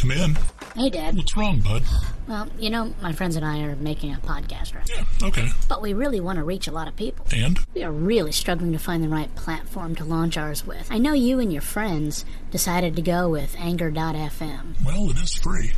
Come in. Hey, Dad. What's wrong, bud? Well, you know, my friends and I are making a podcast, right? Yeah, okay. But we really want to reach a lot of people. And? We are really struggling to find the right platform to launch ours with. I know you and your friends decided to go with Anchor.fm. Well, it is free.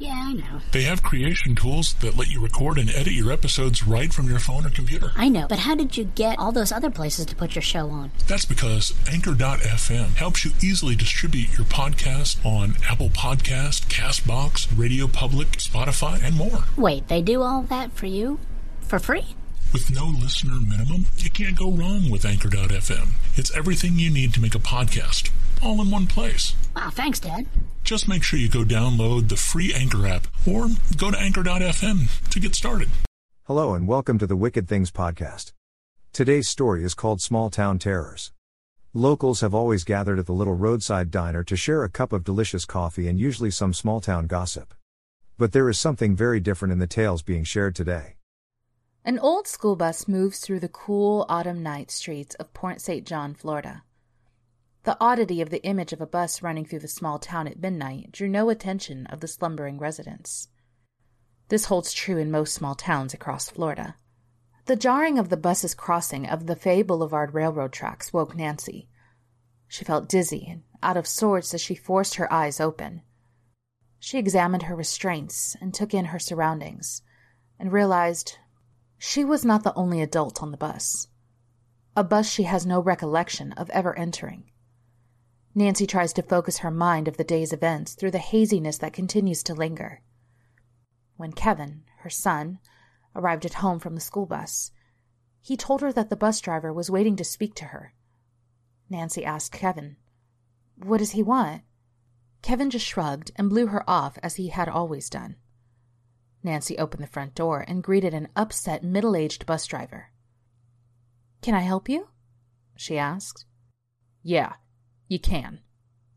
Yeah, I know. They have creation tools that let you record and edit your episodes right from your phone or computer. I know. But how did you get all those other places to put your show on? That's because Anchor.fm helps you easily distribute your podcast on Apple Podcast, Castbox, Radio Public, Spotify, and more. Wait, they do all that for you? For free? With no listener minimum, you can't go wrong with Anchor.fm. It's everything you need to make a podcast, all in one place. Wow, thanks, Dad. Just make sure you go download the free Anchor app or go to Anchor.fm to get started. Hello and welcome to the Wicked Things podcast. Today's story is called Small Town Terrors. Locals have always gathered at the little roadside diner to share a cup of delicious coffee and usually some small town gossip. But there is something very different in the tales being shared today. An old school bus moves through the cool autumn night streets of Port St. John, Florida. The oddity of the image of a bus running through the small town at midnight drew no attention of the slumbering residents. This holds true in most small towns across Florida. The jarring of the bus's crossing of the Fay Boulevard railroad tracks woke Nancy. She felt dizzy and out of sorts as she forced her eyes open. She examined her restraints and took in her surroundings, and realized she was not the only adult on the bus. A bus she has no recollection of ever entering. Nancy tries to focus her mind of the day's events through the haziness that continues to linger. When Kevin, her son, arrived at home from the school bus, he told her that the bus driver was waiting to speak to her. Nancy asked Kevin, What does he want? Kevin just shrugged and blew her off as he had always done. Nancy opened the front door and greeted an upset middle aged bus driver. Can I help you? she asked. Yeah, you can,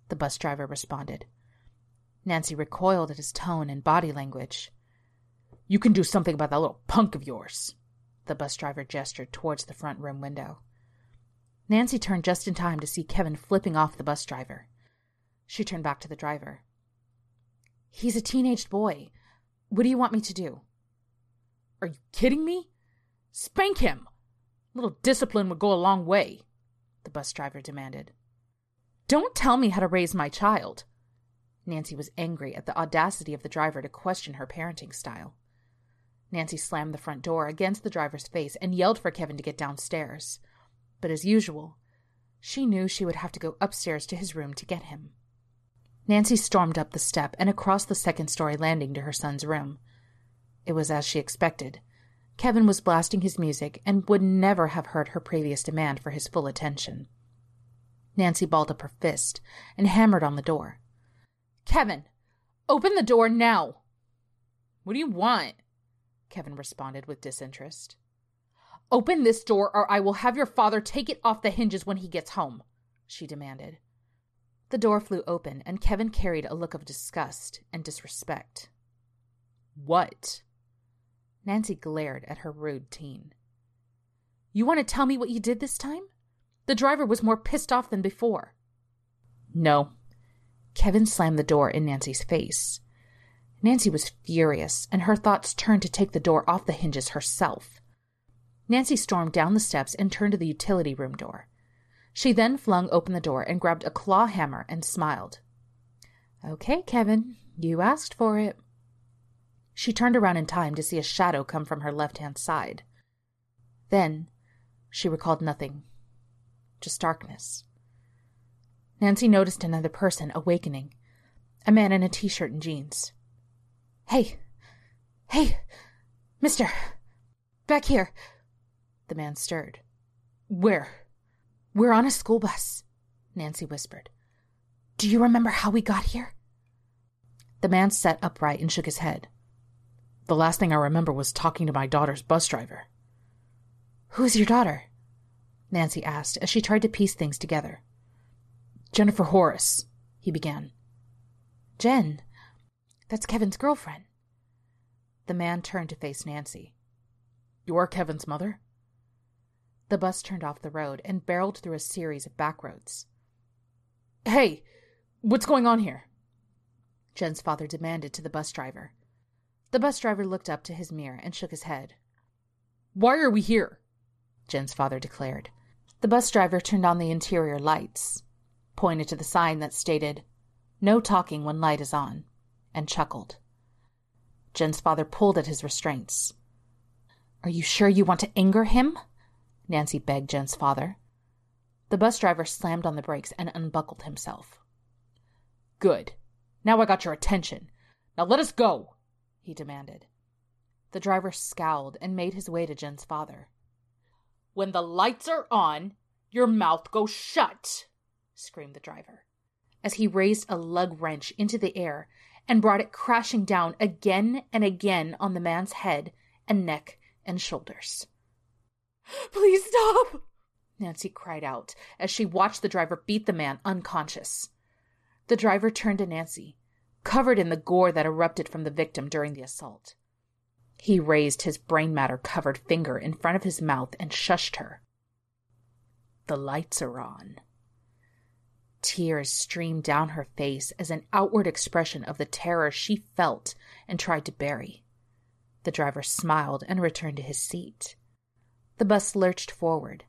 the bus driver responded. Nancy recoiled at his tone and body language. You can do something about that little punk of yours. The bus driver gestured towards the front room window. Nancy turned just in time to see Kevin flipping off the bus driver. She turned back to the driver. He's a teenaged boy. What do you want me to do? Are you kidding me? Spank him! A little discipline would go a long way, the bus driver demanded. Don't tell me how to raise my child. Nancy was angry at the audacity of the driver to question her parenting style. Nancy slammed the front door against the driver's face and yelled for Kevin to get downstairs. But as usual, she knew she would have to go upstairs to his room to get him. Nancy stormed up the step and across the second story landing to her son's room. It was as she expected. Kevin was blasting his music and would never have heard her previous demand for his full attention. Nancy balled up her fist and hammered on the door. Kevin, open the door now. What do you want? Kevin responded with disinterest. Open this door, or I will have your father take it off the hinges when he gets home, she demanded. The door flew open, and Kevin carried a look of disgust and disrespect. What? Nancy glared at her rude teen. You want to tell me what you did this time? The driver was more pissed off than before. No. Kevin slammed the door in Nancy's face. Nancy was furious, and her thoughts turned to take the door off the hinges herself. Nancy stormed down the steps and turned to the utility room door. She then flung open the door and grabbed a claw hammer and smiled. Okay, Kevin, you asked for it. She turned around in time to see a shadow come from her left hand side. Then she recalled nothing just darkness. Nancy noticed another person awakening a man in a t shirt and jeans. Hey! Hey! Mister! Back here! The man stirred. Where? We're on a school bus, Nancy whispered. Do you remember how we got here? The man sat upright and shook his head. The last thing I remember was talking to my daughter's bus driver. Who's your daughter? Nancy asked as she tried to piece things together. Jennifer Horace, he began. Jen? That's Kevin's girlfriend. The man turned to face Nancy. You're Kevin's mother? The bus turned off the road and barreled through a series of back roads. Hey, what's going on here? Jen's father demanded to the bus driver. The bus driver looked up to his mirror and shook his head. Why are we here? Jen's father declared. The bus driver turned on the interior lights, pointed to the sign that stated, No talking when light is on, and chuckled. Jen's father pulled at his restraints. Are you sure you want to anger him? Nancy begged Jen's father. The bus driver slammed on the brakes and unbuckled himself. Good. Now I got your attention. Now let us go, he demanded. The driver scowled and made his way to Jen's father. When the lights are on, your mouth goes shut, screamed the driver, as he raised a lug wrench into the air and brought it crashing down again and again on the man's head and neck and shoulders. Please stop! Nancy cried out as she watched the driver beat the man unconscious. The driver turned to Nancy, covered in the gore that erupted from the victim during the assault. He raised his brain matter covered finger in front of his mouth and shushed her. The lights are on. Tears streamed down her face as an outward expression of the terror she felt and tried to bury. The driver smiled and returned to his seat. The bus lurched forward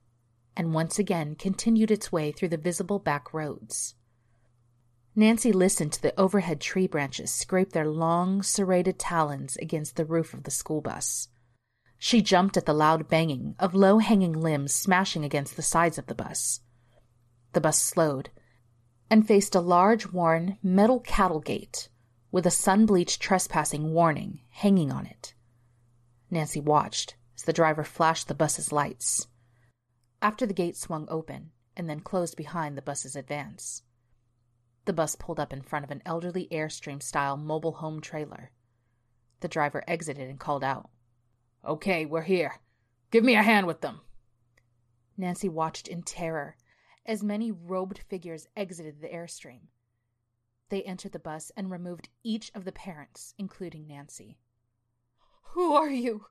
and once again continued its way through the visible back roads. Nancy listened to the overhead tree branches scrape their long, serrated talons against the roof of the school bus. She jumped at the loud banging of low hanging limbs smashing against the sides of the bus. The bus slowed and faced a large, worn metal cattle gate with a sun bleached trespassing warning hanging on it. Nancy watched as the driver flashed the bus's lights. After the gate swung open and then closed behind the bus's advance. The bus pulled up in front of an elderly Airstream style mobile home trailer. The driver exited and called out, Okay, we're here. Give me a hand with them. Nancy watched in terror as many robed figures exited the Airstream. They entered the bus and removed each of the parents, including Nancy. Who are you?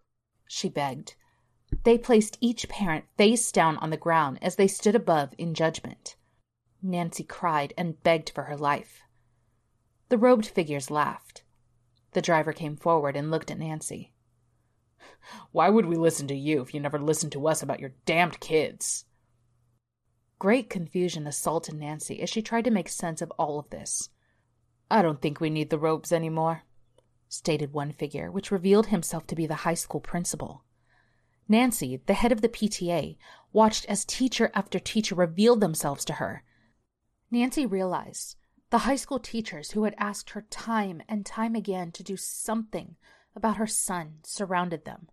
she begged. They placed each parent face down on the ground as they stood above in judgment. Nancy cried and begged for her life. The robed figures laughed. The driver came forward and looked at Nancy. Why would we listen to you if you never listened to us about your damned kids? Great confusion assaulted Nancy as she tried to make sense of all of this. I don't think we need the robes anymore, stated one figure, which revealed himself to be the high school principal. Nancy, the head of the PTA, watched as teacher after teacher revealed themselves to her Nancy realized the high school teachers who had asked her time and time again to do something about her son surrounded them.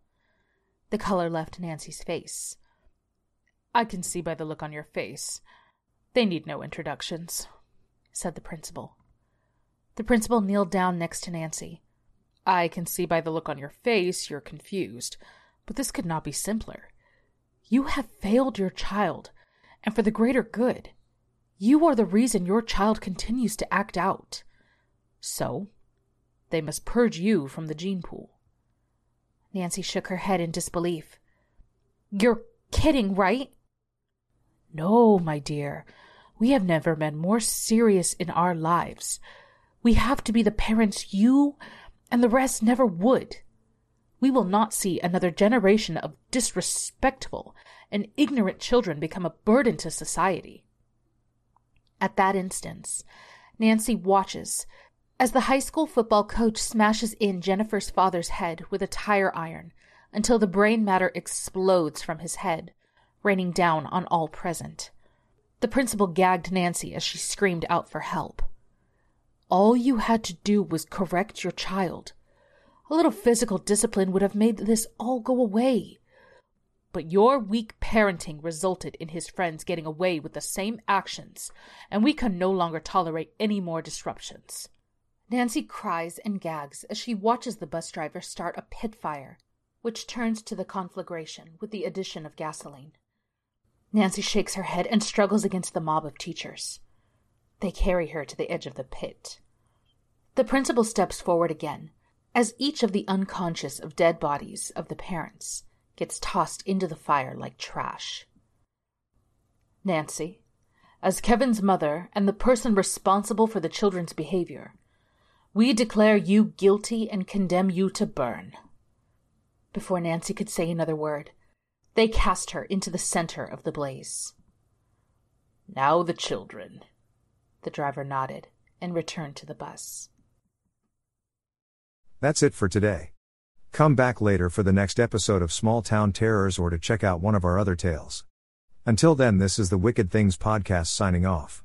The color left Nancy's face. I can see by the look on your face. They need no introductions, said the principal. The principal kneeled down next to Nancy. I can see by the look on your face you're confused, but this could not be simpler. You have failed your child, and for the greater good. You are the reason your child continues to act out. So, they must purge you from the gene pool. Nancy shook her head in disbelief. You're kidding, right? No, my dear. We have never been more serious in our lives. We have to be the parents you and the rest never would. We will not see another generation of disrespectful and ignorant children become a burden to society. At that instant, Nancy watches as the high school football coach smashes in Jennifer's father's head with a tire iron until the brain matter explodes from his head, raining down on all present. The principal gagged Nancy as she screamed out for help. All you had to do was correct your child. A little physical discipline would have made this all go away. But your weak parenting resulted in his friends getting away with the same actions, and we can no longer tolerate any more disruptions. Nancy cries and gags as she watches the bus driver start a pit fire, which turns to the conflagration with the addition of gasoline. Nancy shakes her head and struggles against the mob of teachers. They carry her to the edge of the pit. The principal steps forward again, as each of the unconscious of dead bodies of the parents gets tossed into the fire like trash. Nancy, as Kevin's mother and the person responsible for the children's behavior, We declare you guilty and condemn you to burn. Before Nancy could say another word, they cast her into the center of the blaze. Now the children. The driver nodded and returned to the bus. That's it for today. Come back later for the next episode of Small Town Terrors or to check out one of our other tales. Until then, this is the Wicked Things Podcast signing off.